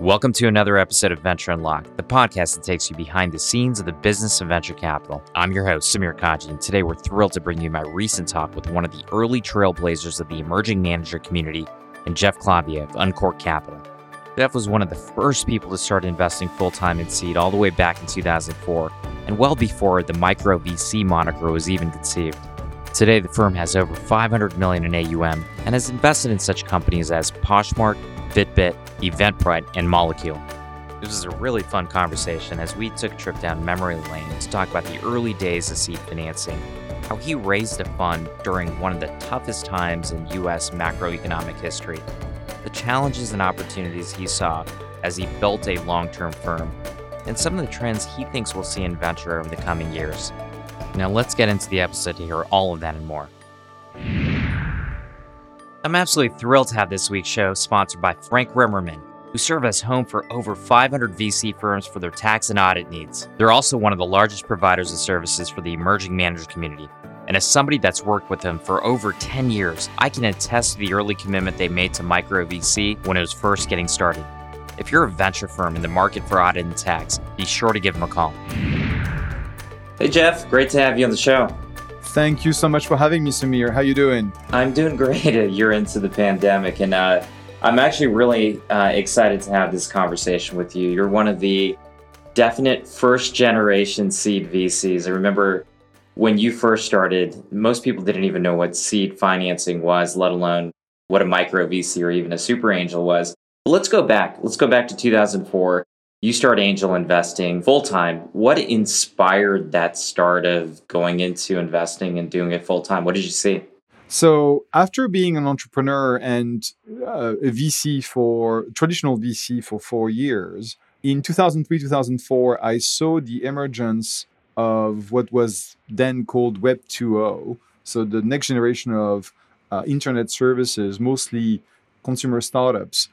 Welcome to another episode of Venture Unlocked, the podcast that takes you behind the scenes of the business of venture capital. I'm your host, Samir Kaji, and today we're thrilled to bring you my recent talk with one of the early trailblazers of the emerging manager community, and Jeff Clavier of Uncork Capital. Jeff was one of the first people to start investing full time in seed all the way back in 2004, and well before the micro VC moniker was even conceived. Today, the firm has over 500 million in AUM and has invested in such companies as Poshmark, Fitbit, Eventbrite, and Molekule. This was a really fun conversation as we took a trip down memory lane to talk about the early days of seed financing, how he raised a fund during one of the toughest times in U.S. macroeconomic history, the challenges and opportunities he saw as he built a long term firm, and some of the trends he thinks we'll see in venture over the coming years. Now, let's get into the episode to hear all of that and more. I'm absolutely thrilled to have this week's show sponsored by Frank Rimerman, who serve as home for over 500 VC firms for their tax and audit needs. They're also one of the largest providers of services for the emerging manager community. And as somebody that's worked with them for over 10 years, I can attest to the early commitment they made to micro VC when it was first getting started. If you're a venture firm in the market for audit and tax, be sure to give them a call. Hey Jeff, great to have you on the show. Thank you so much for having me, Samir. How you doing? I'm doing great year into the pandemic, and uh, I'm actually really uh, excited to have this conversation with you. You're one of the definite first generation seed VCs. I remember when you first started, most people didn't even know what seed financing was, let alone what a micro VC or even a super angel was. But let's go back. Let's go back to 2004 you start angel investing full time. What inspired that start of going into investing and doing it full time? What did you see? So, after being an entrepreneur and uh, a VC for traditional VC for four years, in 2003 2004, I saw the emergence of what was then called Web 2.0. So, the next generation of uh, internet services, mostly consumer startups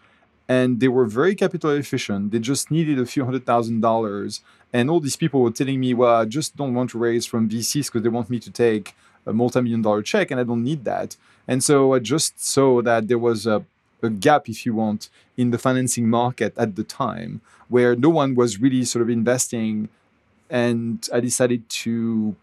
and they were very capital efficient. They just needed a few hundred thousand dollars. And all these people were telling me, well, I just don't want to raise from VCs because they want me to take a multi-million dollar check and I don't need that. And so I just saw that there was a, a gap, if you want, in the financing market at the time where no one was really sort of investing. And I decided to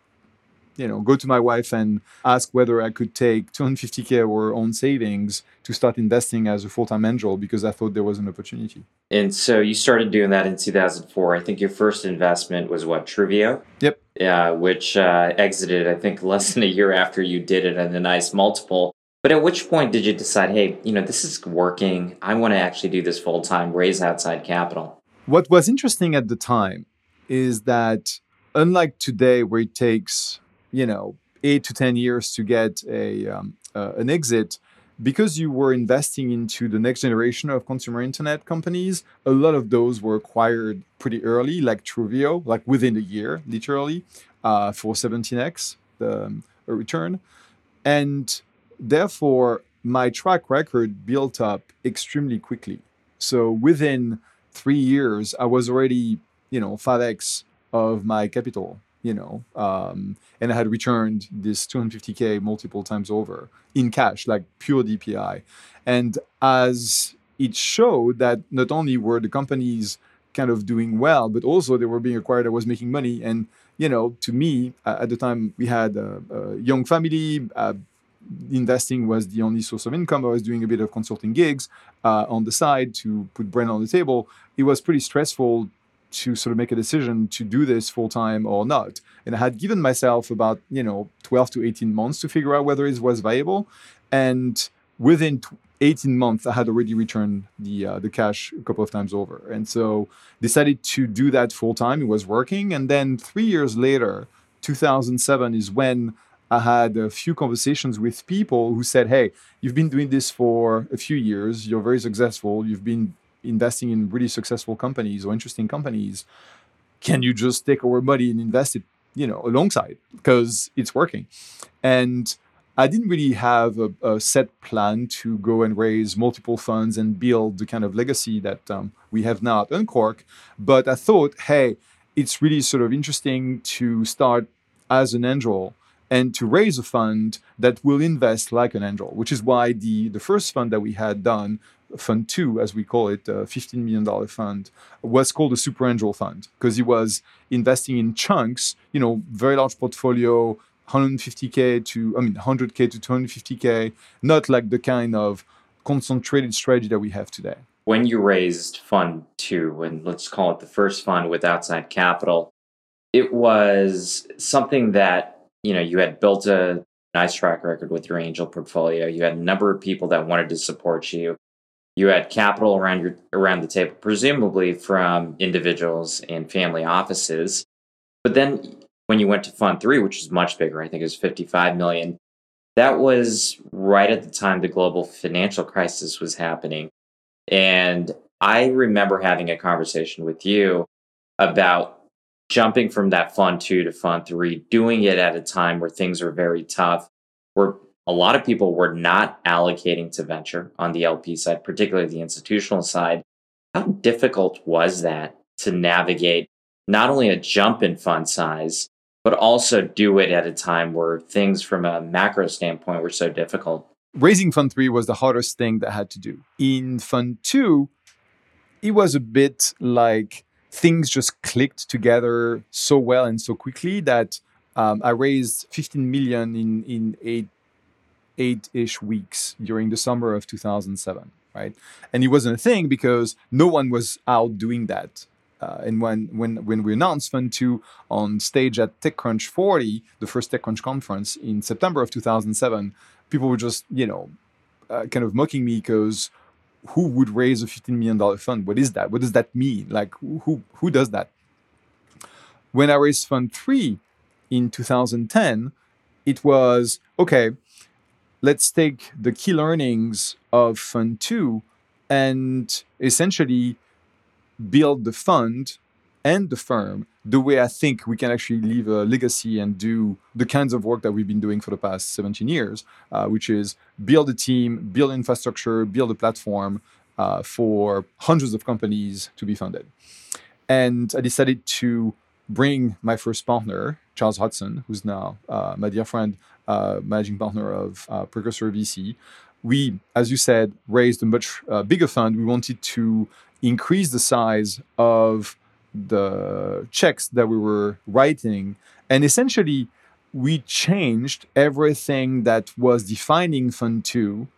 you know, go to my wife and ask whether I could take 250k of our own savings to start investing as a full-time angel because I thought there was an opportunity. And so you started doing that in 2004. I think your first investment was what Truveo. Yep. Yeah, which uh, exited I think less than a year after you did it at a nice multiple. But at which point did you decide, hey, you know, this is working. I want to actually do this full time, raise outside capital? What was interesting at the time is that unlike today, where it takes you know eight to ten years to get a um, uh, an exit because you were investing into the next generation of consumer internet companies a lot of those were acquired pretty early like Truveo like within a year literally uh, for 17x the um, return. And therefore my track record built up extremely quickly. So within three years i was already you know 5x of my capital you know, um, and I had returned this 250k multiple times over in cash, like pure DPI. And as it showed that not only were the companies kind of doing well, but also they were being acquired. I was making money, and you know, to me at the time we had a, a young family. Uh, investing was the only source of income. I was doing a bit of consulting gigs uh, on the side to put bread on the table. It was pretty stressful to sort of make a decision to do this full time or not. And I had given myself about, you know, 12 to 18 months to figure out whether it was viable. And within 18 months, I had already returned the uh, the cash a couple of times over. And so decided to do that full time. It was working. And then three years later, 2007 is when I had a few conversations with people who said, Hey, you've been doing this for a few years. You're very successful. You've been investing in really successful companies or interesting companies can you just take our money and invest it you know alongside? Because it's working. And i didn't really have a, a, set plan to go and raise multiple funds and build the kind of legacy that um, we have now at uncork. But i thought hey it's really sort of interesting to start as an angel and to raise a fund that will invest like an angel, which is why the, the first fund that we had done, Fund 2, as we call it, a $15 million fund, was called a Super Angel Fund because it was investing in chunks, you know, very large portfolio, 150K to, I mean, 100K to 250K, not like the kind of concentrated strategy that we have today. When you raised Fund 2, and let's call it the first fund with outside capital, it was something that, you know, you had built a nice track record with your angel portfolio. You had a number of people that wanted to support you. You had capital around your around the table, presumably from individuals and family offices. But then when you went to Fund Three, which is much bigger, I think it was 55 million, that was right at the time the global financial crisis was happening. And I remember having a conversation with you about jumping from that fund two to fund three, doing it at a time where things were very tough, where a lot of people were not allocating to venture on the LP side, particularly the institutional side. How difficult was that to navigate not only a jump in fund size, but also do it at a time where things from a macro standpoint were so difficult? Raising Fund 3 was the hardest thing that I had to do. In Fund 2, it was a bit like things just clicked together so well and so quickly that um, I raised 15 million in in eight eight-ish weeks during the summer of 2007, right? And it wasn't a thing because no one was out doing that. Uh, and when when when we announced Fund Two on stage at TechCrunch 40, the first TechCrunch conference in September of 2007, people were just you know uh, kind of mocking me because who would raise a $15 million fund? What is that? What does that mean? Like, who, who does that? When I raised Fund 3 in 2010, it was okay, let's take the key learnings of Fund 2 and essentially build the fund and the firm the way I think we can actually leave a legacy and do the kinds of work that we've been doing for the past 17 years, uh, which is build a team, build infrastructure, build a platform uh, for hundreds of companies to be funded. And I decided to bring my first partner, Charles Hudson, who's now uh, my dear friend, uh, managing partner of uh, Precursor VC. We, as you said, raised a much uh, bigger fund. We wanted to increase the size of the checks that we were writing. And essentially, we changed everything that was defining Fund 2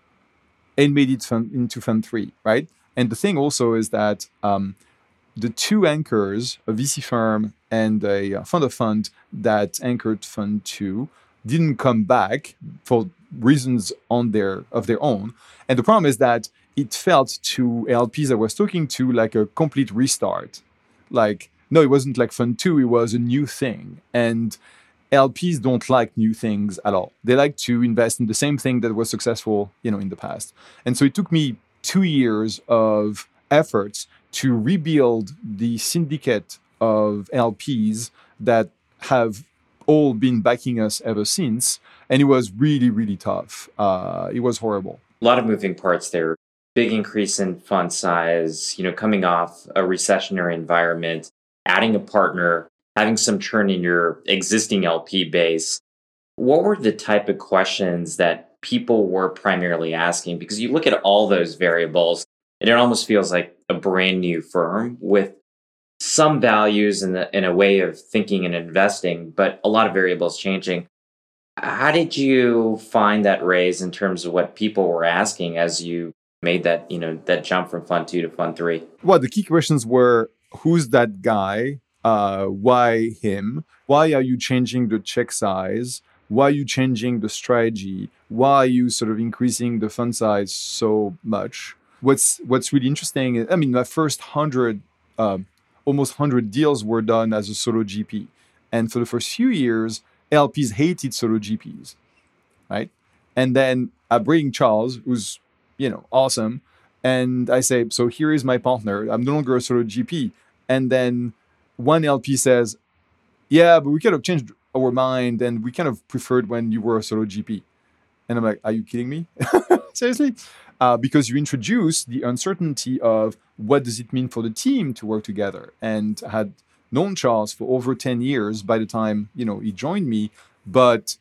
and made it fund, into Fund 3, right? And the thing also is that um, the two anchors, a VC firm and a uh, fund of fund that anchored Fund 2, didn't come back for reasons on their of their own. And the problem is that it felt to LPs I was talking to like a complete restart. Like no it wasn't like fund two it was a new thing. And lps don't like new things at all. They like to invest in the same thing that was successful you know in the past. And so it took me two years of efforts to rebuild the syndicate of lps that have all been backing us ever since and it was really really tough uh, it was horrible a lot of moving parts there big increase in fund size, you know, coming off a recessionary environment, adding a partner, having some churn in your existing LP base. What were the type of questions that people were primarily asking? Because you look at all those variables, and it almost feels like a brand new firm with some values and in a way of thinking and investing, but a lot of variables changing. How did you find that raise in terms of what people were asking as you made that you know that jump from fund two to fund three? Well, the key questions were who's that guy? Uh, why him? Why are you changing the check size? Why are you changing the strategy? Why are you sort of increasing the fund size so much? What's What's really interesting I mean, my first hundred, uh, almost hundred deals were done as a solo GP, and for the first few years, LPs hated solo GPs, right? And then I bring Charles, who's you know, awesome. And I say, so here is my partner. I'm no longer a solo GP. And then one LP says, yeah, but we kind of changed our mind and we kind of preferred when you were a solo GP. And I'm like, are you kidding me? Seriously? Uh, because you introduce the uncertainty of what does it mean for the team to work together. And I had known Charles for over 10 years by the time, you know, he joined me. But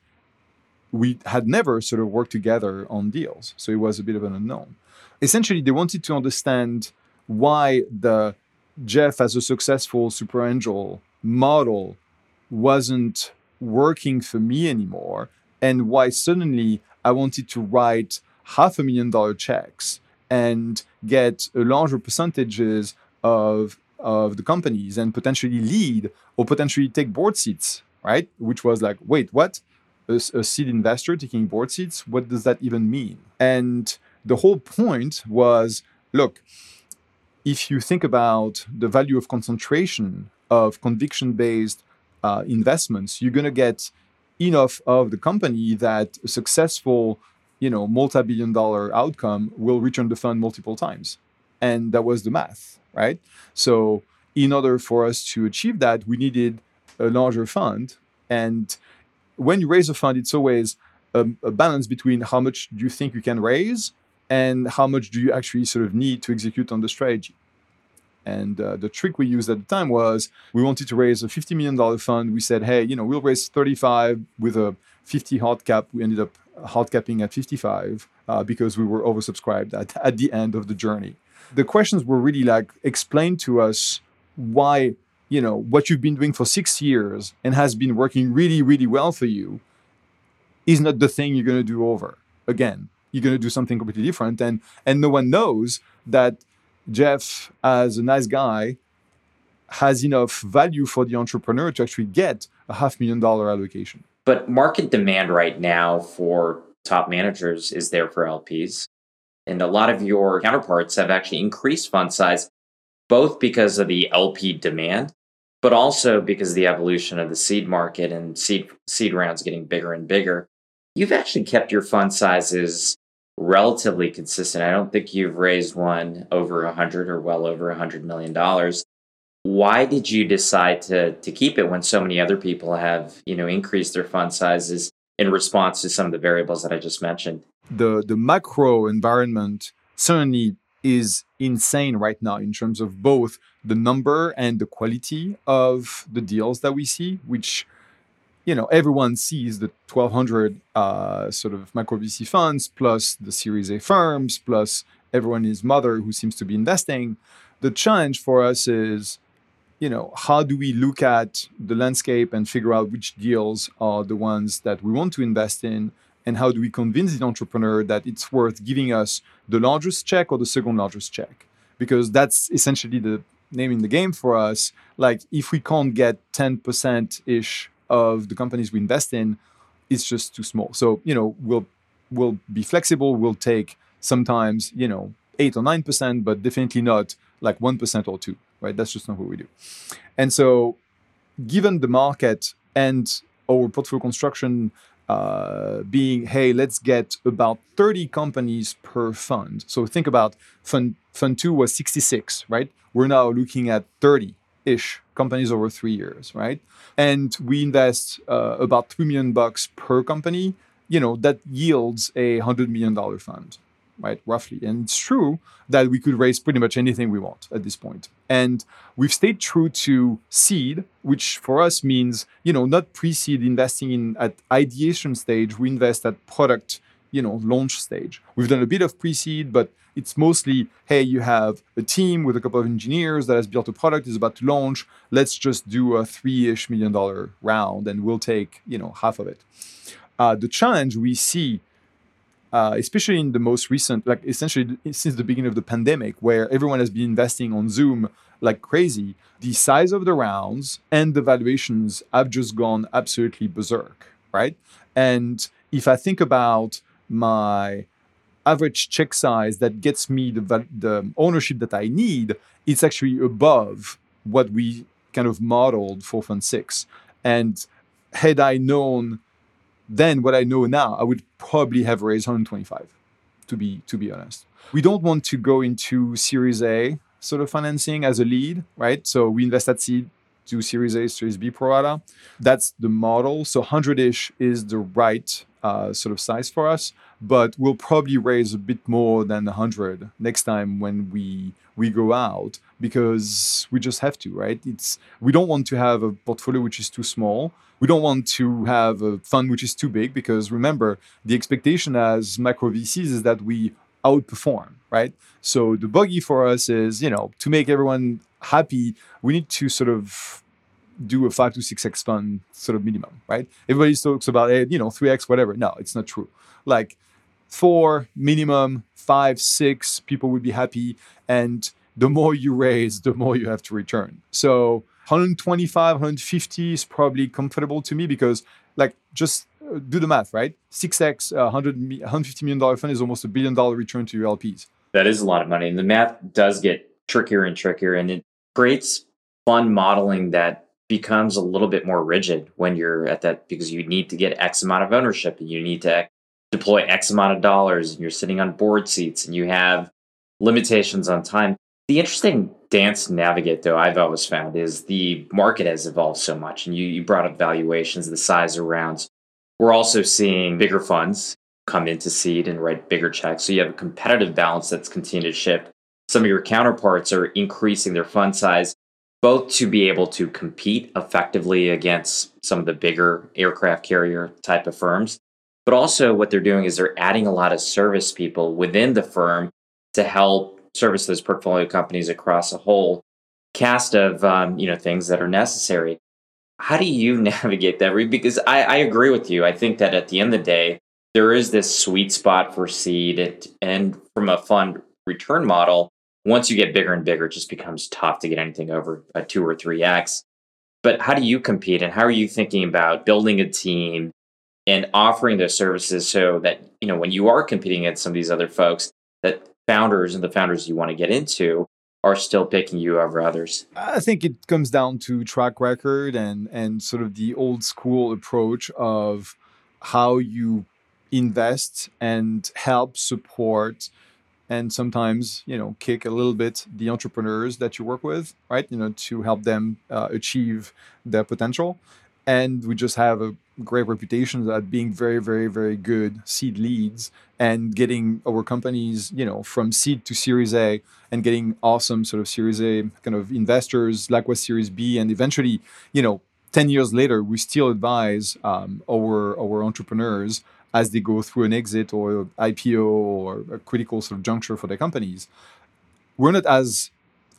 we had never sort of worked together on deals. So it was a bit of an unknown. Essentially, they wanted to understand why the Jeff as a successful super angel model wasn't working for me anymore and why suddenly I wanted to write half a million dollar checks and get larger percentages of of the companies and potentially lead or potentially take board seats, right? Which was like, wait, what? A, a seed investor taking board seats? What does that even mean? And the whole point was, look, if you think about the value of concentration of conviction-based uh, investments, you're to get enough of the company that a successful, you know, multi-billion dollar outcome will return the fund multiple times. And that was the math, right? So in order for us to achieve that, we needed a larger fund. And when you raise a fund, it's always a, a balance between how much do you think you can raise and how much do you actually sort of need to execute on the strategy. And uh, the trick we used at the time was we wanted to raise a $50 million fund. We said, hey, you know, we'll raise 35 with a 50 hard cap. We ended up hard capping at 55 uh, because we were oversubscribed at, at the end of the journey. The questions were really like, explain to us why, you know, what you've been doing for six years and has been working really, really well for you is not the thing you're going to do over again. You're going to do something completely different. And, and no one knows that Jeff, as a nice guy, has enough value for the entrepreneur to actually get a half million dollar allocation. But market demand right now for top managers is there for LPs. And a lot of your counterparts have actually increased fund size, both because of the LP demand, but also because of the evolution of the seed market and seed, seed rounds getting bigger and bigger. You've actually kept your fund sizes relatively consistent. I don't think you've raised one over a hundred or well over a hundred million dollars. Why did you decide to to keep it when so many other people have you know increased their fund sizes in response to some of the variables that I just mentioned? The the macro environment certainly is insane right now in terms of both the number and the quality of the deals that we see, which you know everyone sees the 1200 uh, sort of micro VC funds plus the Series A firms plus everyone is mother who seems to be investing. The challenge for us is, you know, how do we look at the landscape and figure out which deals are the ones that we want to invest in, and how do we convince the entrepreneur that it's worth giving us the largest check or the second largest check? Because that's essentially the name in the game for us. Like if we can't get 10% ish of the companies we invest in is just too small. So, you know, we'll we'll be flexible. We'll take sometimes, you know, eight or nine percent, but definitely not like one percent or two. Right? That's just not what we do. And so, given the market and our portfolio construction uh, being, hey, let's get about 30 companies per fund. So think about fund fund two was 66, right? We're now looking at 30 ish companies over three years, right? And we invest uh, about three million bucks per company. You know that yields a hundred million dollar fund, right? Roughly. And it's true that we could raise pretty much anything we want at this point. And we've stayed true to seed, which for us means you know not pre-seed investing in at ideation stage. We invest at product you know launch stage. We've done a bit of pre-seed, but it's mostly hey, you have a team with a couple of engineers that has built a product, is about to launch. Let's just do a three-ish million dollar round, and we'll take you know half of it. Uh, the challenge we see uh, especially in the most recent, like essentially since the beginning of the pandemic, where everyone has been investing on Zoom like crazy, the size of the rounds and the valuations have just gone absolutely berserk, right? And if I think about my average check size that gets me the, the ownership that I need, it's actually above what we kind of modeled for Fund 6. And had I known then what I know now, I would probably have raised 125, to be to be honest. We don't want to go into Series A sort of financing as a lead, right? So we invest at seed to Series A, Series B pro rata. That's the model. So 100-ish is the right uh, sort of size for us, but we'll probably raise a bit more than 100 next time when we we go out because we just have to, right? It's we don't want to have a portfolio which is too small. we don't want to have a fund which is too big because remember the expectation as macro VCs is that we outperform, right? So the buggy for us is, you know, to make everyone happy, we need to sort of do a five to six x fund sort of minimum, right? Everybody talks about it, you know, three x whatever. No, it's not true. Like four minimum, five, six, people would be happy, and the more you raise, the more you have to return. So 125, 150 is probably comfortable to me because, like, just uh, do the math, right? 6x, uh, 100, 150 million dollar fund is almost a billion dollar return to your LPs. That is a lot of money, and the math does get trickier and trickier, and it creates fun modeling that becomes a little bit more rigid when you're at that because you need to get X amount of ownership and you need to deploy X amount of dollars, and you're sitting on board seats, and you have limitations on time. The interesting dance to navigate, though, I've always found is the market has evolved so much. And you, you brought up valuations, the size of rounds. We're also seeing bigger funds come into seed and write bigger checks. So you have a competitive balance that's continued to shift. Some of your counterparts are increasing their fund size, both to be able to compete effectively against some of the bigger aircraft carrier type of firms. But also, what they're doing is they're adding a lot of service people within the firm to help service those portfolio companies across a whole cast of um, you know things that are necessary. How do you navigate that? Because I, I agree with you. I think that at the end of the day, there is this sweet spot for seed, and, and from a fund return model, once you get bigger and bigger, it just becomes tough to get anything over a two or three x. But how do you compete, and how are you thinking about building a team and offering those services so that you know when you are competing against some of these other folks, that founders and the founders you want to get into are still picking you over others? I think it comes down to track record and and sort of the old school approach of how you invest and help support and sometimes you know kick a little bit the entrepreneurs that you work with right you know to help them uh, achieve their potential. And we just have a great reputation at being very very very good seed leads and getting our companies you know from seed to series a and getting awesome sort of series a kind of investors likewise series b. And eventually you know 10 years later we still advise um, our our entrepreneurs as they go through an exit or ipo or a critical sort of juncture for their companies we're not as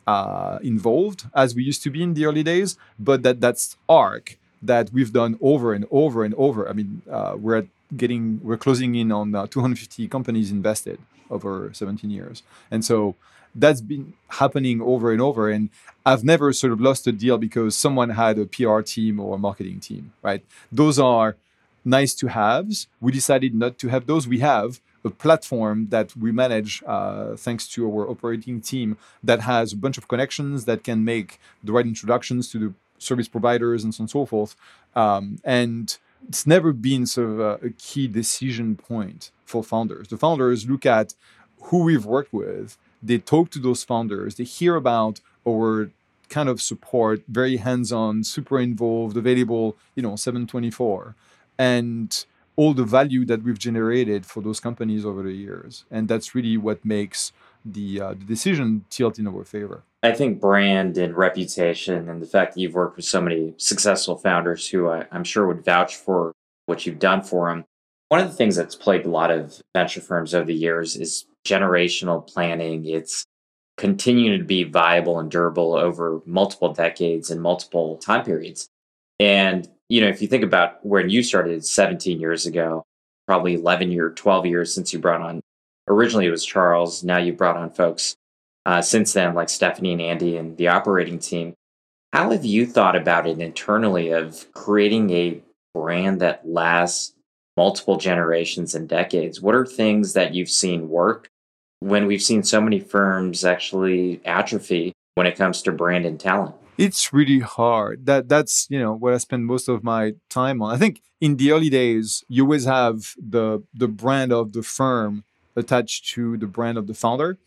uh, involved as we used to be in the early days but that that's arc that we've done over and over and over. I mean, uh, we're getting we're closing in on uh, 250 companies invested over 17 years, and so that's been happening over and over. And I've never sort of lost a deal because someone had a PR team or a marketing team. Right? Those are nice to haves. We decided not to have those. We have a platform that we manage uh, thanks to our operating team that has a bunch of connections that can make the right introductions to the service providers and so on and so forth. Um, and it's never been sort of a, a, key decision point for founders. The founders look at who we've worked with, they talk to those founders, they hear about our kind of support, very hands-on, super involved, available, you know, 724. And all the value that we've generated for those companies over the years. And that's really what makes the, uh, the decision tilt in our favor. I think brand and reputation and the fact that you've worked with so many successful founders who I, am sure would vouch for what you've done for them. One of the things that's plagued a lot of venture firms over the years is generational planning. It's continuing to be viable and durable over multiple decades and multiple time periods. And, you know, if you think about when you started 17 years ago, probably 11 year, 12 years since you brought on, originally it was Charles. Now you brought on folks uh, since then, like Stephanie and Andy and the operating team. How have you thought about it internally of creating a brand that lasts multiple generations and decades? What are things that you've seen work when we've seen so many firms actually atrophy when it comes to brand and talent? It's really hard. That that's you know what I spend most of my time on. I think in the early days, you always have the the brand of the firm attached to the brand of the founder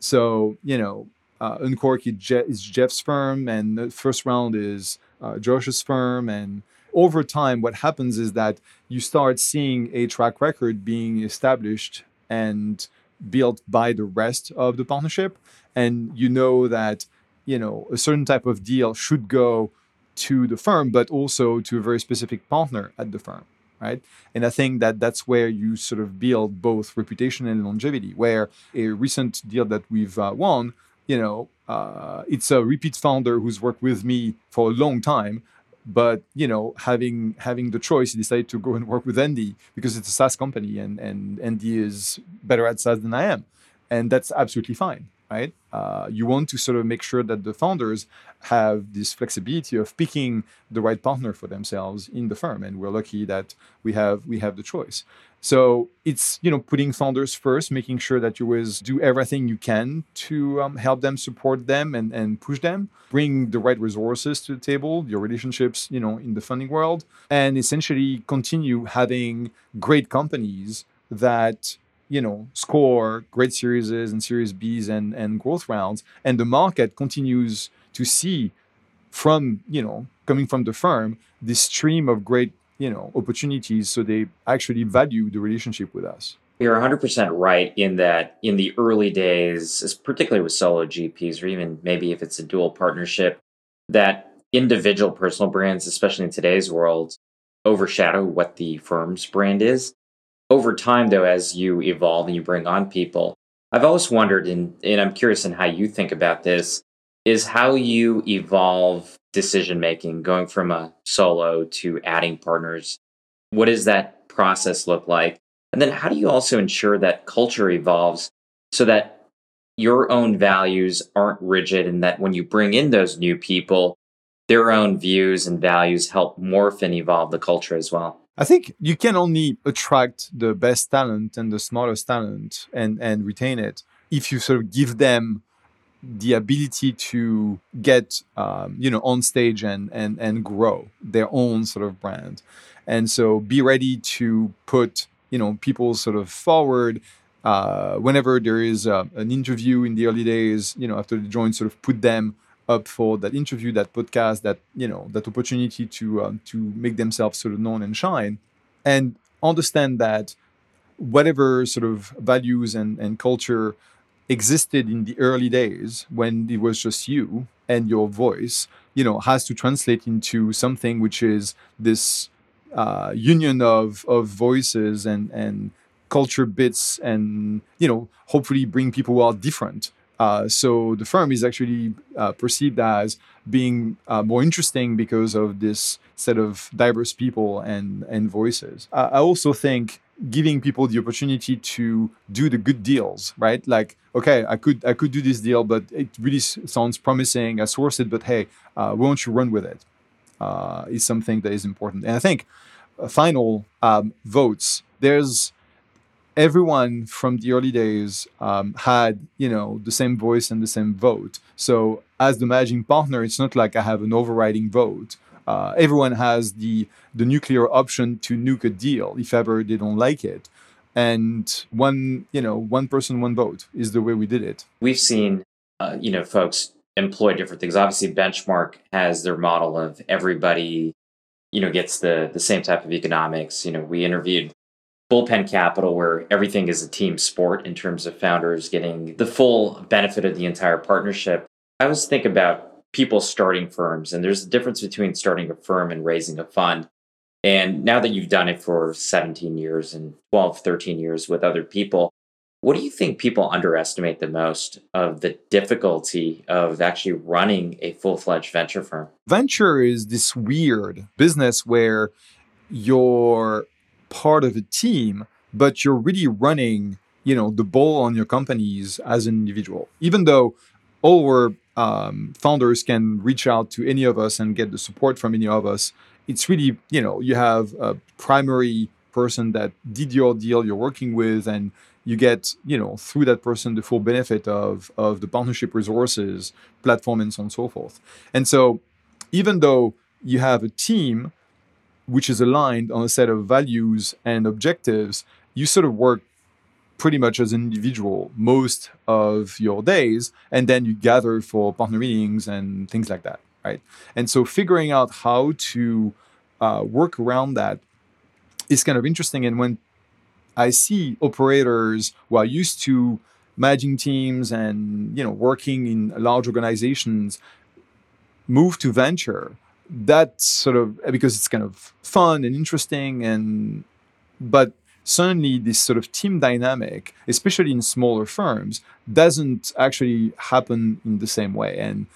so, you know, uh, Uncork is Jeff's firm, and the first round is uh, Josh's firm. And over time, what happens is that you start seeing a track record being established and built by the rest of the partnership. And you know that, you know, a certain type of deal should go to the firm, but also to a very specific partner at the firm, right? And I think that that's where you sort of build both reputation and longevity. Where a recent deal that we've uh, won, you know, uh, it's a repeat founder who's worked with me for a long time, but you know, having having the choice, he decided to go and work with Andy because it's a SaaS company, and and Andy is better at SaaS than I am, and that's absolutely fine right? Uh, you want to sort of make sure that the founders have this flexibility of picking the right partner for themselves in the firm, and we're lucky that we have we have the choice. So it's you know putting founders first, making sure that you always do everything you can to um, help them, support them, and and push them. Bring the right resources to the table, your relationships, you know, in the funding world, and essentially continue having great companies that you know score great series and series b's and and growth rounds and the market continues to see from you know coming from the firm this stream of great you know opportunities so they actually value the relationship with us. You're 100% right in that in the early days particularly with solo gps or even maybe if it's a dual partnership that individual personal brands especially in today's world overshadow what the firm's brand is over time, though, as you evolve and you bring on people, I've always wondered, and, and I'm curious in how you think about this, is how you evolve decision making, going from a solo to adding partners. What does that process look like? And then how do you also ensure that culture evolves so that your own values aren't rigid and that when you bring in those new people, their own views and values help morph and evolve the culture as well? I think you can only attract the best talent and the smartest talent and, and retain it if you sort of give them the ability to get um, you know on stage and, and and grow their own sort of brand. And so be ready to put you know people sort of forward uh, whenever there is a, an interview in the early days you know after they join sort of put them up for that interview, that podcast, that you know, that opportunity to um, to make themselves sort of known and shine, and understand that whatever sort of values and, and culture existed in the early days when it was just you and your voice, you know, has to translate into something which is this uh, union of of voices and and culture bits and you know hopefully bring people who are different uh, so the firm is actually uh, perceived as being uh, more interesting because of this set of diverse people and and voices. I also think giving people the opportunity to do the good deals, right? Like, okay, I could I could do this deal, but it really sounds promising. I source it, but hey, uh, why don't you run with it? Uh, is something that is important. And I think uh, final um, votes. There's everyone from the early days um, had you know the same voice and the same vote. So as the managing partner it's not like i have an overriding vote. Uh, everyone has the the nuclear option to nuke a deal if ever they don't like it. And one you know one person one vote is the way we did it. We've seen uh, you know folks employ different things. Obviously benchmark has their model of everybody you know gets the the same type of economics. You know we interviewed bullpen capital where everything is a team sport in terms of founders getting the full benefit of the entire partnership. I always think about people starting firms and there's a difference between starting a firm and raising a fund. And now that you've done it for 17 years and 12 13 years with other people what do you think people underestimate the most of the difficulty of actually running a full-fledged venture firm? Venture is this weird business where you're part of a team, but you're really running, you know, the ball on your companies as an individual. Even though all our um, founders can reach out to any of us and get the support from any of us, it's really, you know, you have a primary person that did your deal you're working with and you get you know through that person the full benefit of of the partnership resources platform and so on and so forth and so even though you have a team which is aligned on a set of values and objectives, you sort of work pretty much as an individual most of your days, and then you gather for partner meetings and things like that, right? And so figuring out how to uh, work around that is kind of interesting. And when I see operators who are used to managing teams and you know working in large organizations move to venture that sort of because it's kind of fun and interesting and but suddenly this sort of team dynamic especially in smaller firms doesn't actually happen in the same way. And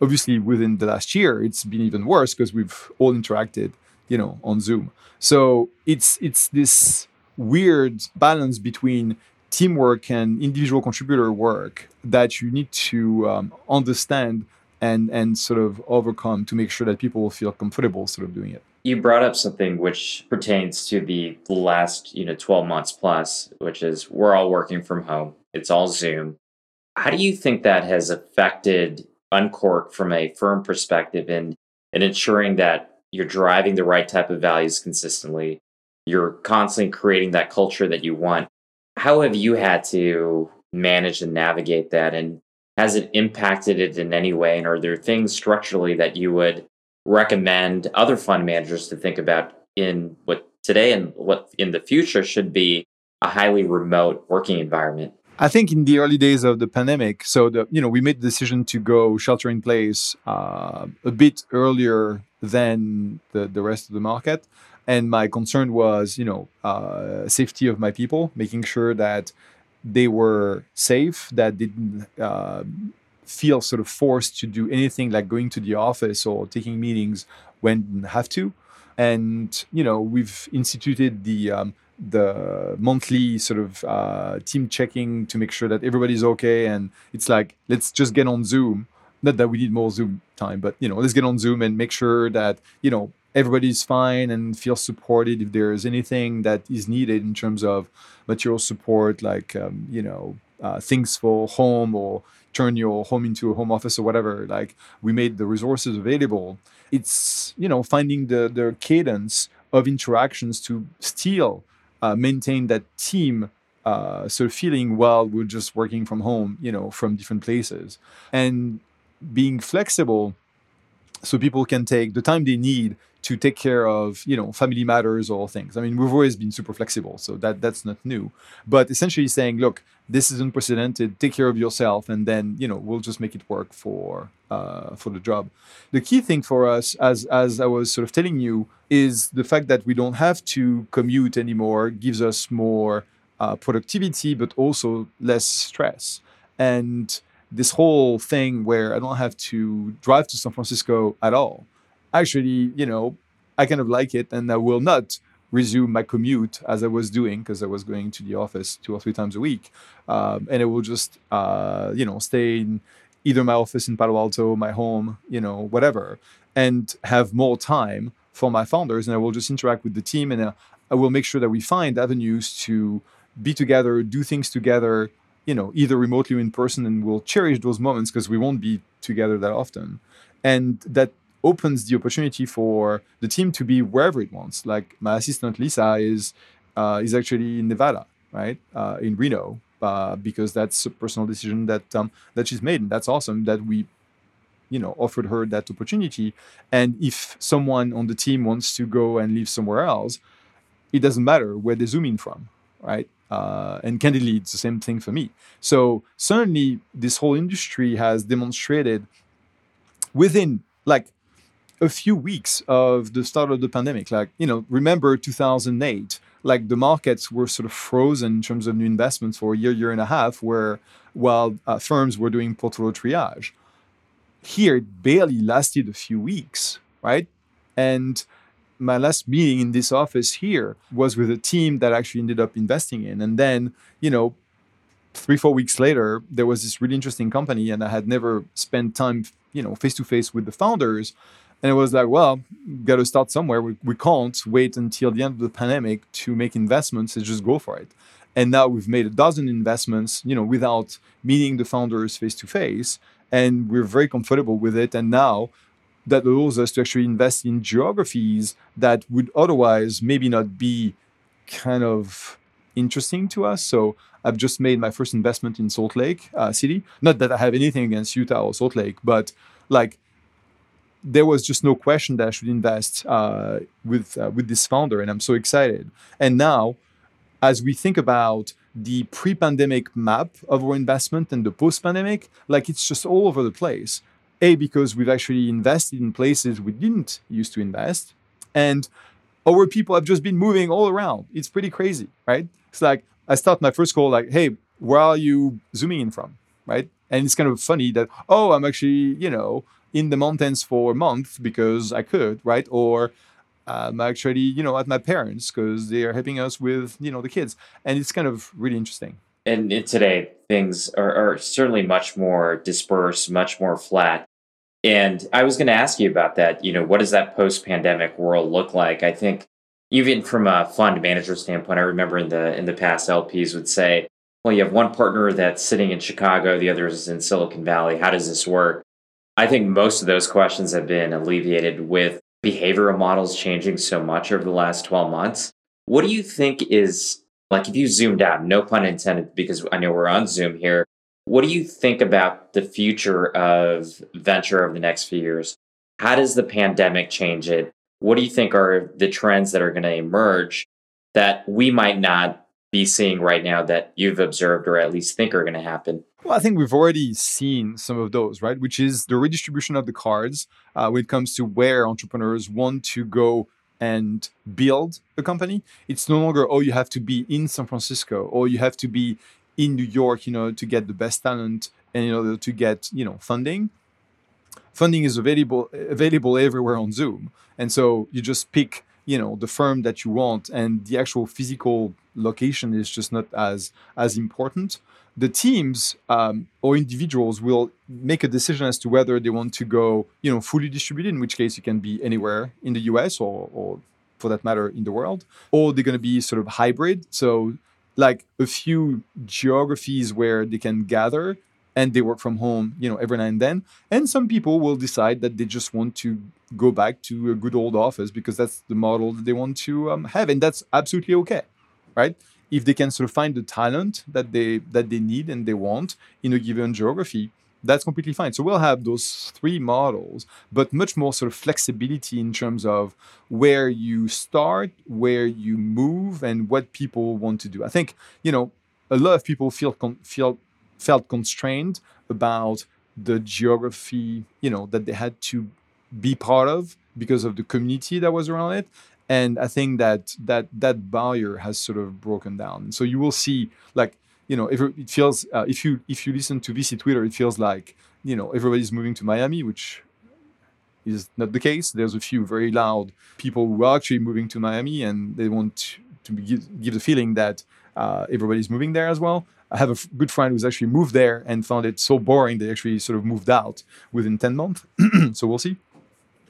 obviously within the last year it's been even worse because we've all interacted you know on zoom. So it's it's this weird balance between teamwork and individual contributor work that you need to um, understand and and sort of overcome to make sure that people will feel comfortable sort of doing it. You brought up something which pertains to the last you know 12 months plus which is we're all working from home. It's all zoom. How do you think that has affected uncork from a firm perspective in in ensuring that you're driving the right type of values consistently? You're constantly creating that culture that you want. How have you had to manage and navigate that? And has it impacted it in any way? And are there things structurally that you would recommend other fund managers to think about in what today and what in the future should be a highly remote working environment? I think in the early days of the pandemic, so the you know we made the decision to go shelter in place uh, a bit earlier than the, the rest of the market, and my concern was you know uh, safety of my people, making sure that they were safe, that didn't uh, feel sort of forced to do anything like going to the office or taking meetings when didn't have to, and you know we've instituted the um, the monthly sort of uh, team checking to make sure that everybody's okay. And it's like, let's just get on Zoom. Not that we need more Zoom time, but you know, let's get on Zoom and make sure that you know everybody's fine and feels supported if there's anything that is needed in terms of material support, like um, you know uh, things for home or turn your home into a home office or whatever. Like we made the resources available. It's you know finding the the cadence of interactions to still uh, maintain that team uh, sort of feeling while we're just working from home, you know, from different places, and being flexible so people can take the time they need to take care of you know family matters or things. I mean we've always been super flexible so that that's not new. But essentially saying look this is unprecedented. Take care of yourself and then you know we'll just make it work for uh, for the job. The key thing for us as as i was sort of telling you is the fact that we don't have to commute anymore gives us more uh, productivity but also less stress. And this whole thing where i don't have to drive to san francisco at all actually, you know, I kind of like it and I will not resume my commute as I was doing because I was going to the office two or three times a week. Um, and I will just, uh, you know, stay in either my office in Palo Alto, my home, you know, whatever, and have more time for my founders. And I will just interact with the team and uh, I will make sure that we find avenues to be together, do things together, you know, either remotely or in person. And we'll cherish those moments because we won't be together that often. And that opens the opportunity for the team to be wherever it wants. Like my assistant Lisa is uh, is actually in Nevada, right, uh, in Reno, uh, because that's a personal decision that um, that she's made, and that's awesome that we, you know, offered her that opportunity. And if someone on the team wants to go and live somewhere else, it doesn't matter where they zoom in from, right? Uh, and candidly, it's the same thing for me. So certainly, this whole industry has demonstrated within like a few weeks of the start of the pandemic. Like, you know, remember 2008, like the markets were sort of frozen in terms of new investments for a year, year and a half, where while uh, firms were doing portfolio triage. Here, it barely lasted a few weeks, right? And my last meeting in this office here was with a team that actually ended up investing in. And then, you know, three, four weeks later, there was this really interesting company, and I had never spent time, you know, face to face with the founders and it was like, well, got to start somewhere. We, we can't wait until the end of the pandemic to make investments and just go for it. And now we've made a dozen investments, you know, without meeting the founders face to face, and we're very comfortable with it. And now that allows us to actually invest in geographies that would otherwise maybe not be kind of interesting to us. So I've just made my first investment in Salt Lake uh, City. Not that I have anything against Utah or Salt Lake, but like there was just no question that I should invest uh, with uh, with this founder, and I'm so excited. And now, as we think about the pre-pandemic map of our investment and the post-pandemic, like it's just all over the place. A, because we've actually invested in places we didn't used to invest. And our people have just been moving all around. It's pretty crazy, right? It's like I start my first call like, hey, where are you zooming in from? Right. And it's kind of funny that, oh, I'm actually, you know, in the mountains for a month because I could, right? Or I'm actually, you know, at my parents because they are helping us with, you know, the kids. And it's kind of really interesting. And today, things are, are certainly much more dispersed, much more flat. And I was going to ask you about that. You know, what does that post pandemic world look like? I think even from a fund manager standpoint, I remember in the in the past LPs would say, well, you have one partner that's sitting in Chicago, the other is in Silicon Valley. How does this work? I think most of those questions have been alleviated with behavioral models changing so much over the last 12 months. What do you think is like if you zoomed out, no pun intended, because I know we're on Zoom here. What do you think about the future of venture over the next few years? How does the pandemic change it? What do you think are the trends that are going to emerge that we might not be seeing right now that you've observed or at least think are going to happen? Well, I think we've already seen some of those, right? Which is the redistribution of the cards uh, when it comes to where entrepreneurs want to go and build a company. It's no longer, oh, you have to be in San Francisco or you have to be in New York, you know, to get the best talent and in order to get, you know, funding. Funding is available available everywhere on Zoom. And so you just pick, you know, the firm that you want and the actual physical location is just not as as important the teams um, or individuals will make a decision as to whether they want to go, you know, fully distributed, in which case you can be anywhere in the US or, or for that matter in the world, or they're going to be sort of hybrid. So, like a few geographies where they can gather and they work from home, you know, every now and then. And some people will decide that they just want to go back to a good old office because that's the model that they want to um, have, and that's absolutely okay, right? if they can sort of find the talent that they that they need and they want in a given geography that's completely fine. So we'll have those three models but much more sort of flexibility in terms of where you start where you move and what people want to do. I think you know a lot of people feel con- feel felt constrained about the geography you know that they had to be part of because of the community that was around it. And i think that that that barrier has sort of broken down. So you will see like you know it feels uh, if you if you listen to vc twitter it feels like you know everybody's moving to miami which is not the case. There's a few very loud people who are actually moving to miami and they want to give, give the feeling that uh, everybody's moving there as well. I have a f- good friend who's actually moved there and found it so boring they actually sort of moved out within 10 months. So we'll see.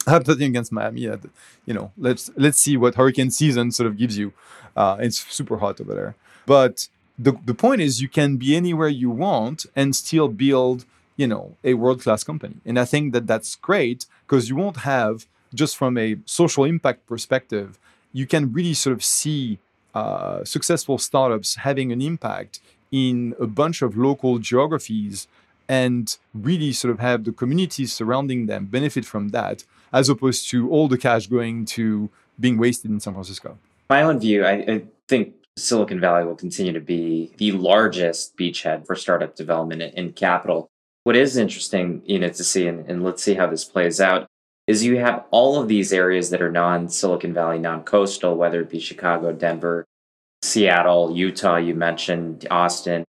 I have nothing against Miami. You know, let's let's see what hurricane season sort of gives you. Uh, it's super hot over there, but the the point is you can be anywhere you want and still build you know a world class company. And I think that that's great because you won't have just from a social impact perspective, you can really sort of see uh, successful startups having an impact in a bunch of local geographies and really sort of have the communities surrounding them benefit from that as opposed to all the cash going to being wasted in San Francisco. My own view, I, I think Silicon Valley will continue to be the largest beachhead for startup development in capital. What is interesting, you know, to see, and, and let's see how this plays out, is you have all of these areas that are non Silicon Valley, non coastal, whether it be Chicago, Denver, Seattle, Utah, you mentioned Austin,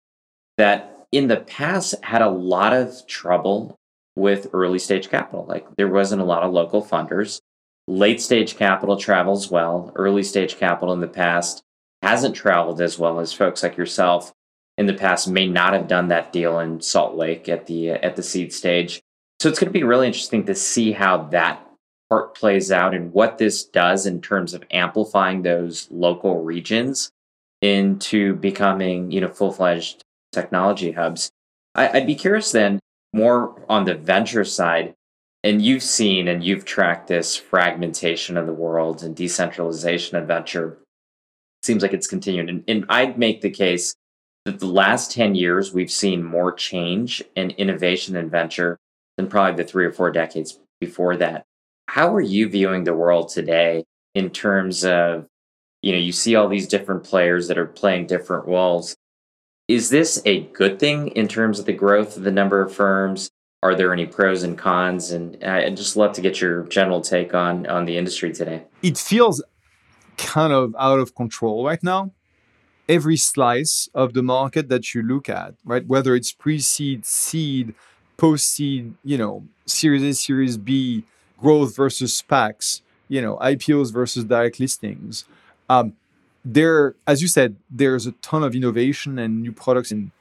that in the past had a lot of trouble with early stage capital. Like there wasn't a lot of local funders. Late stage capital travels well. Early stage capital in the past hasn't traveled as well as folks like yourself in the past may not have done that deal in Salt Lake at the uh, at the seed stage. So it's going to be really interesting to see how that part plays out and what this does in terms of amplifying those local regions into becoming, you know, full-fledged technology hubs. I, would be curious then more on the venture side, and you've seen and you've tracked this fragmentation of the world and decentralization of venture. Seems like it's continued. And, and I'd make the case that the last 10 years, we've seen more change and innovation and venture than probably the three or four decades before that. How are you viewing the world today in terms of, you know, you see all these different players that are playing different roles is this a good thing in terms of the growth of the number of firms? Are there any pros and cons? And uh, I'd just love to get your general take on on the industry today. It feels kind of out of control right now. Every slice of the market that you look at, right, whether it's pre-seed, seed, post-seed, you know, Series A, Series B, growth versus SPACs, you know, IPOs versus direct listings. Um, there, as you said, there's a ton of innovation and new products and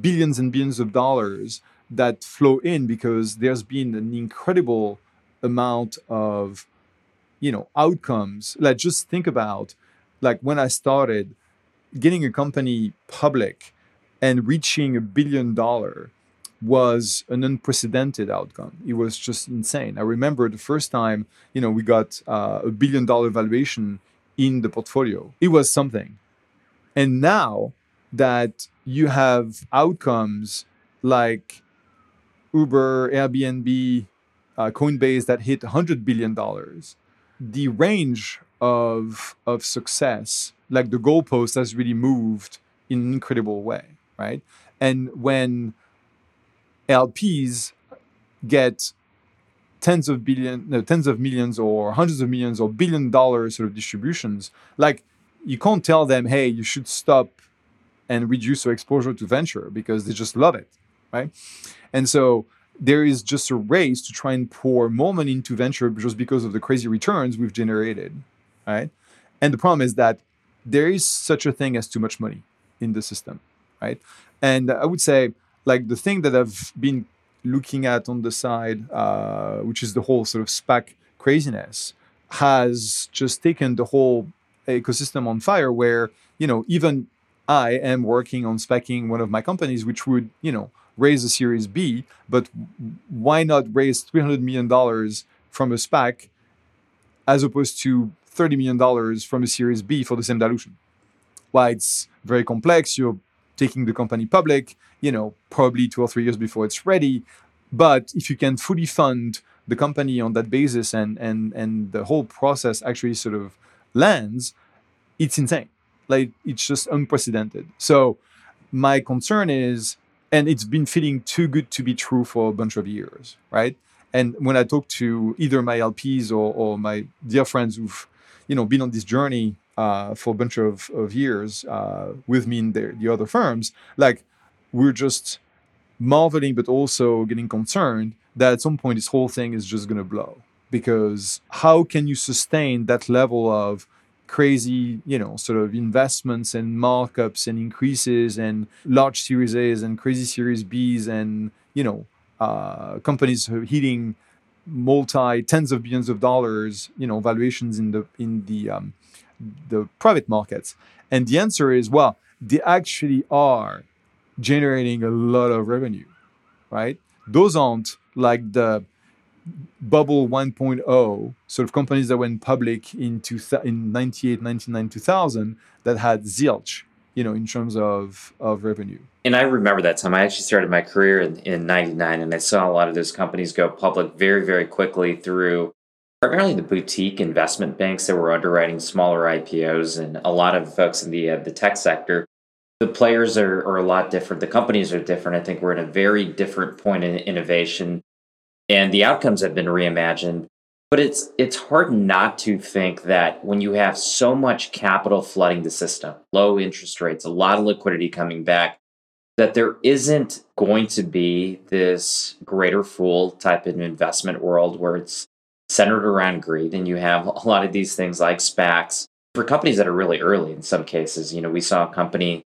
billions and billions of dollars that flow in because there's been an incredible amount of you know outcomes like just think about like when i started getting a company public and reaching a billion dollar was an unprecedented outcome. It was just insane. I remember the first time you know we got uh, a billion dollar valuation in the portfolio. It was something. And now that you have outcomes like Uber, Airbnb, uh, Coinbase that hit $100 billion, the range of, of success, like the goalpost, has really moved in an incredible way, right? And when LPs get tens of billion, no, tens of millions or hundreds of millions or billion dollar sort of distributions, like you can't tell them, hey, you should stop and reduce your exposure to venture because they just love it, right? And so there is just a race to try and pour more money into venture just because of the crazy returns we've generated, right? And the problem is that there is such a thing as too much money in the system, right? And I would say, like the thing that I've been looking at on the side, uh, which is the whole sort of SPAC craziness, has just taken the whole ecosystem on fire. Where you know even I am working on SPACing one of my companies, which would you know raise a Series B, but why not raise $300 million from a SPAC as opposed to $30 million from a Series B for the same dilution? Why it's very complex. You're taking the company public, you know, probably two or three years before it's ready. But if you can fully fund the company on that basis and and and the whole process actually sort of lands, it's insane. Like it's just unprecedented. So my concern is and it's been feeling too good to be true for a bunch of years, right? And when I talk to either my LPs or, or my dear friends who've, you know, been on this journey uh, for a bunch of, of years uh, with me in the, the other firms, like we're just marveling, but also getting concerned that at some point this whole thing is just going to blow. Because how can you sustain that level of crazy, you know, sort of investments and markups and increases and large Series A's and crazy Series B's and, you know, uh, companies hitting multi tens of billions of dollars, you know, valuations in the in the um, the private markets. And the answer is, well, they actually are generating a lot of revenue, right? Those aren't like the bubble 1.0 sort of companies that went public in, two, in 98 99 2000 that had zilch you know in terms of of revenue. And i remember that time. I actually started my career in, in 99 and i saw a lot of those companies go public very very quickly through primarily the boutique investment banks that were underwriting smaller ipos and a lot of folks in the uh, the tech sector. The players are, are a lot different. The companies are different. I think we're in a very different point in innovation and the outcomes have been reimagined. But it's it's hard not to think that when you have so much capital flooding the system, low interest rates, a lot of liquidity coming back, that there isn't going to be this greater fool type of investment world where it's centered around greed and you have a lot of these things like SPACs for companies that are really early in some cases. You know, we saw a company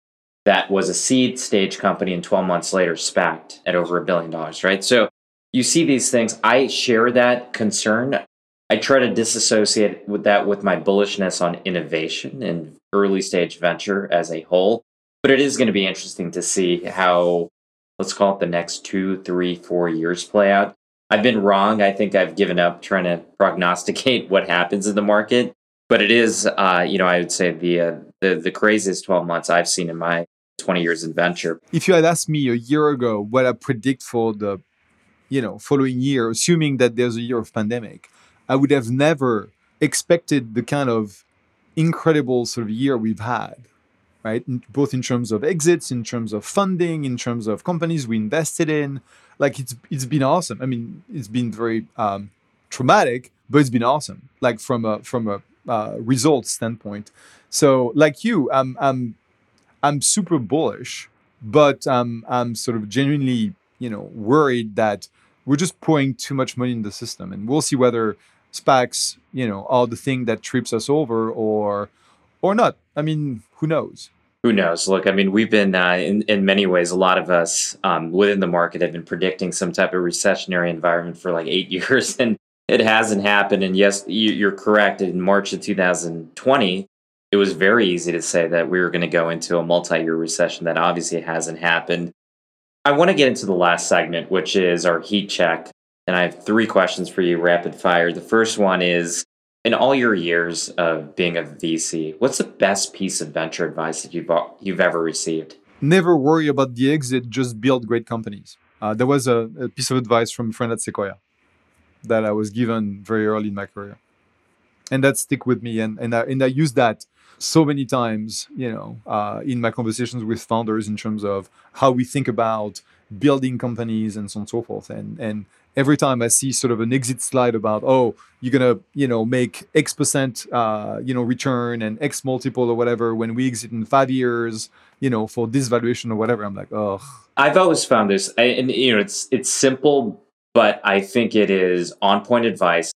that was a seed stage company and 12 months later SPACed at over a billion dollars, right? So you see these things. I share that concern. I try to disassociate with that with my bullishness on innovation and early stage venture as a whole. But it is going to be interesting to see how, let's call it the next two, three, four years play out. I've been wrong. I think I've given up trying to prognosticate what happens in the market. But it is, uh, you know, I would say the, uh, the the craziest 12 months I've seen in my 20 years in venture. If you had asked me a year ago what I predict for the you know following year assuming that there's a year of pandemic i would have never expected the kind of incredible sort of year we've had right? Both in terms of exits, in terms of funding, in terms of companies we invested in. Like it's it's been awesome. I mean, it's been very um, traumatic, but it's been awesome. Like from a from a uh, results standpoint. So like you, I'm I'm I'm super bullish, but um, I'm sort of genuinely you know worried that we're just pouring too much money in the system, and we'll see whether SPACs you know are the thing that trips us over or or not. I mean, who knows? Who knows? Look, I mean, we've been uh, in in many ways. A lot of us um, within the market have been predicting some type of recessionary environment for like eight years, and it hasn't happened. And yes, you're correct. In March of 2020, it was very easy to say that we were going to go into a multi-year recession. That obviously hasn't happened. I want to get into the last segment, which is our heat check. And I have three questions for you, rapid fire. The first one is in all your years of being a VC, what's the best piece of venture advice that you've you've ever received? Never worry about the exit. Just build great companies. Uh, there was a, a, piece of advice from a friend at Sequoia that I was given very early in my career, and that stick with me. And and I, and I use that so many times, you know, uh, in my conversations with founders in terms of how we think about building companies and so on and so forth. And and every time I see sort of an exit slide about, oh, you're gonna, you know, make X percent, uh, you know, return and X multiple or whatever when we exit in five years, you know, for this valuation or whatever. I'm like, oh. I've always found this, and you know, it's it's simple, but I think it is on point advice,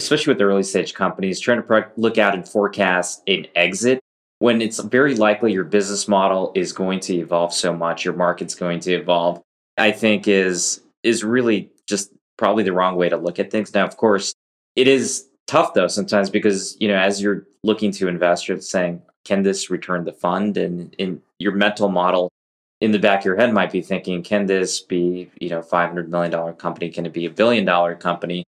especially with the early stage companies trying to look out and forecast an exit when it's very likely your business model is going to evolve so much, your market's going to evolve. I think is is really just probably the wrong way to look at things. Now, of course, it is tough though sometimes because you know as you're looking to invest, you're saying, can this return the fund? And in your mental model in the back of your head might be thinking, can this be you know five hundred million dollar company? Can it be a billion dollar company?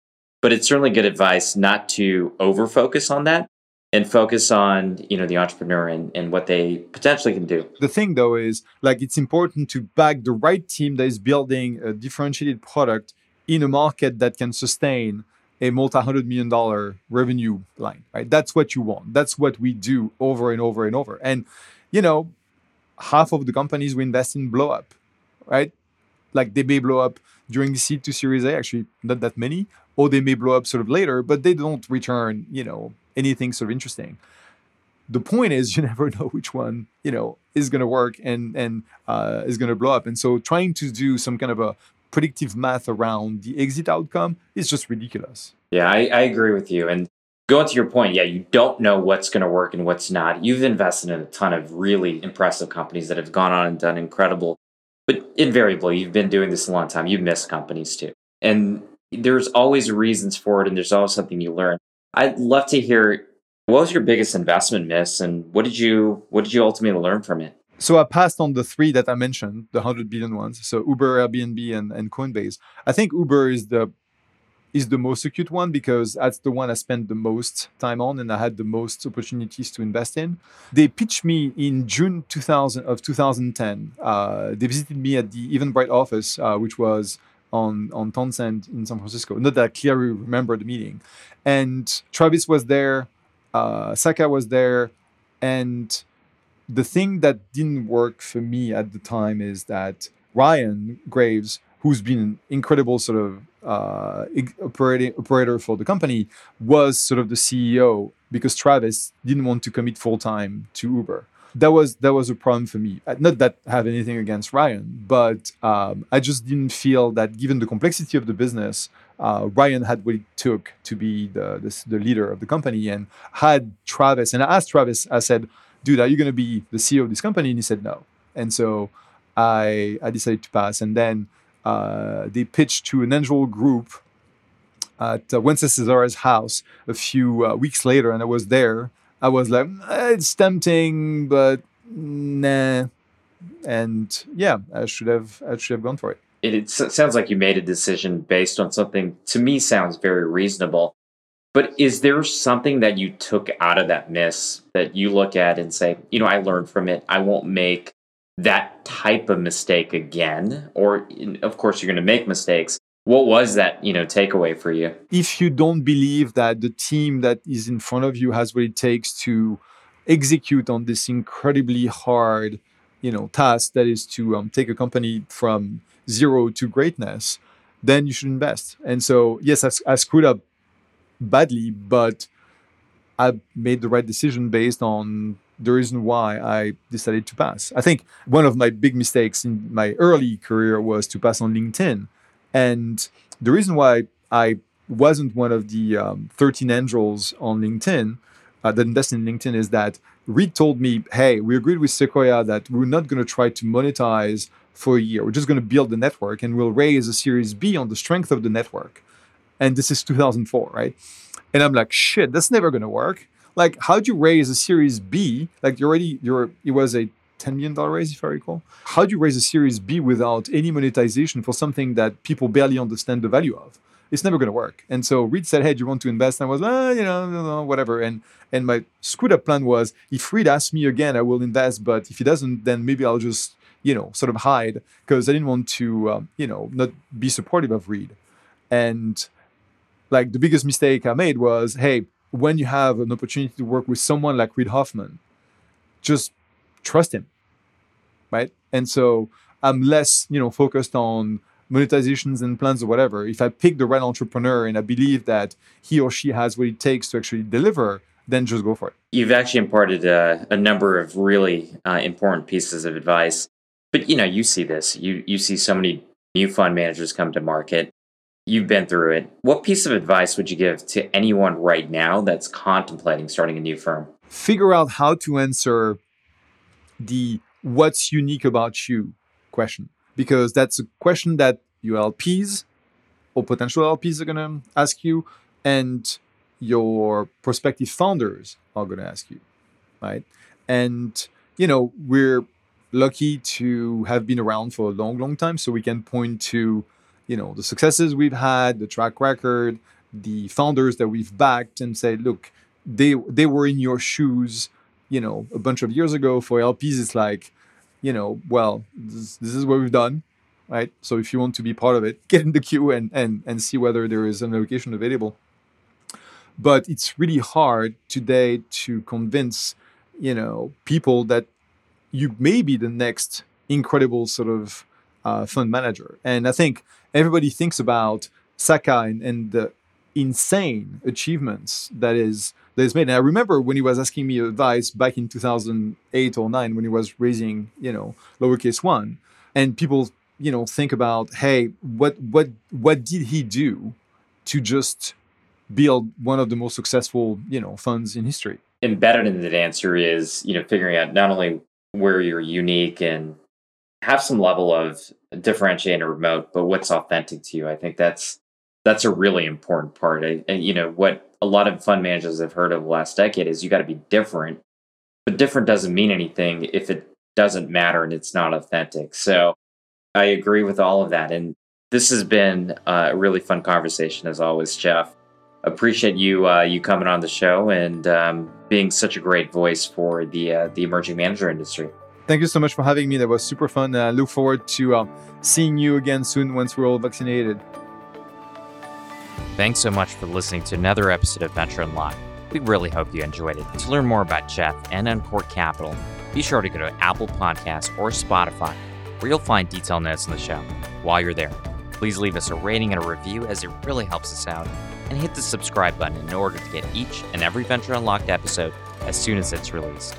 But it's certainly good advice not to over focus on that and focus on you know the entrepreneur and, and what they potentially can do. The thing though is like it's important to back the right team that is building a differentiated product in a market that can sustain a multi-hundred million dollar revenue line right? That's what you want. That's what we do over and over and over. And you know half of the companies we invest in blow up right? Like they may blow up during the seed to series a actually not that many or they may blow up sort of later but they don't return you know anything sort of interesting the point is you never know which one you know is going to work and and uh, is going to blow up and so trying to do some kind of a predictive math around the exit outcome is just ridiculous. Yeah, I, I agree with you. And going to your point, yeah, you don't know what's going to work and what's not. You've invested in a ton of really impressive companies that have gone on and done incredible. But invariably, you've been doing this a long time. You've missed companies too. And there's always reasons for it, and there's always something you learn. I'd love to hear what was your biggest investment miss, and what did you what did you ultimately learn from it? so I passed on the three that I mentioned, the hundred billion ones. So Uber, Airbnb, and, and Coinbase. I think Uber is the is the most acute one because that's the one I spent the most time on and I had the most opportunities to invest in. They pitched me in June 2000 of 2010. Uh, they visited me at the Eventbrite office, uh, which was on on Townsend in San Francisco. Not that I clearly remember the meeting. And Travis was there, uh, Sacca was there, and the thing that didn't work for me at the time is that Ryan Graves, who's been an incredible sort of uh, operating operator for the company, was sort of the CEO because Travis didn't want to commit full time to Uber. That was that was a problem for me. Uh, not that I have anything against Ryan, but um, I just didn't feel that given the complexity of the business, uh, Ryan had what it took to be the, the the leader of the company, and had Travis. And I asked Travis, I said dude, are you going to be the CEO of this company? And he said no. And so I, I decided to pass. And then uh, they pitched to an angel group at uh, Wenceslas house a few uh, weeks later, and I was there. I was like, eh, it's tempting, but nah. And yeah, I should have I should have gone for it. It, it sounds like you made a decision based on something to me sounds very reasonable. But is there something that you took out of that miss that you look at and say, you know, I learned from it. I won't make that type of mistake again. Or, of course, you're going to make mistakes. What was that, you know, takeaway for you? If you don't believe that the team that is in front of you has what it takes to execute on this incredibly hard, you know, task that is to um, take a company from zero to greatness, then you should invest. And so, yes, I, I screwed up badly, but I made the right decision based on the reason why I decided to pass. I think one of my big mistakes in my early career was to pass on LinkedIn. And the reason why I wasn't one of the um, 13 angels on LinkedIn uh, that invested in LinkedIn is that Reid told me, hey, we agreed with Sequoia that we're not going to try to monetize for a year. We're just going to build the network and we'll raise a Series B on the strength of the network. And this is 2004, right? And I'm like, shit, that's never going to work like how'd you raise a series b like you already you're it was a 10 million dollar raise if i recall. How do you raise a series b without any monetization for something that people barely understand the value of? It's never going to work. And so reid said hey do you want to invest? And i was ah, you know, no, no, whatever. And and my screwed up plan was if reid asks me again i will invest but if he doesn't then maybe i'll just you know sort of hide because i didn't want to um, you know not be supportive of reid and like the biggest mistake i made was hey when you have an opportunity to work with someone like Reid Hoffman, just trust him, right? And so I'm less, you know, focused on monetizations and plans or whatever. If I pick the right entrepreneur and I believe that he or she has what it takes to actually deliver, then just go for it. You've actually imparted a, a number of really uh, important pieces of advice. But you know, you see this. You you see so many new fund managers come to market You've been through it. What piece of advice would you give to anyone right now that's contemplating starting a new firm? Figure out how to answer the what's unique about you question because that's a question that your LPs or potential LPs are going to ask you and your prospective founders are going to ask you, right? And you know, we're lucky to have been around for a long long time so we can point to you know the successes we've had, the track record, the founders that we've backed, and say, look, they they were in your shoes, you know, a bunch of years ago. For LPs, it's like, you know, well, this, this is what we've done, right? So if you want to be part of it, get in the queue and and and see whether there is an allocation available. But it's really hard today to convince, you know, people that you may be the next incredible sort of uh, fund manager. And I think everybody thinks about Sacca and, and the insane achievements that is that is made. And I remember when he was asking me advice back in 2008 or nine when he was raising, you know, lowercase one, and people, you know, think about, hey, what what what did he do to just build one of the most successful, you know, funds in history? Embedded in that answer is, you know, figuring out not only where you're unique and have some level of differentiate a remote, but what's authentic to you. I think that's that's a really important part. And you know what a lot of fund managers have heard of the last decade is you got to be different, but different doesn't mean anything if it doesn't matter and it's not authentic. So I agree with all of that. And this has been a really fun conversation as always, Jeff. Appreciate you uh, you coming on the show and um, being such a great voice for the uh, the emerging manager industry. Thank you so much for having me. That was super fun. I look forward to uh, seeing you again soon once we're all vaccinated. Thanks so much for listening to another episode of Venture Unlocked. We really hope you enjoyed it. To learn more about Jeff and Uncork Capital, be sure to go to Apple Podcasts or Spotify, where you'll find detailed notes on the show. While you're there, please leave us a rating and a review as it really helps us out, and hit the subscribe button in order to get each and every Venture Unlocked episode as soon as it's released.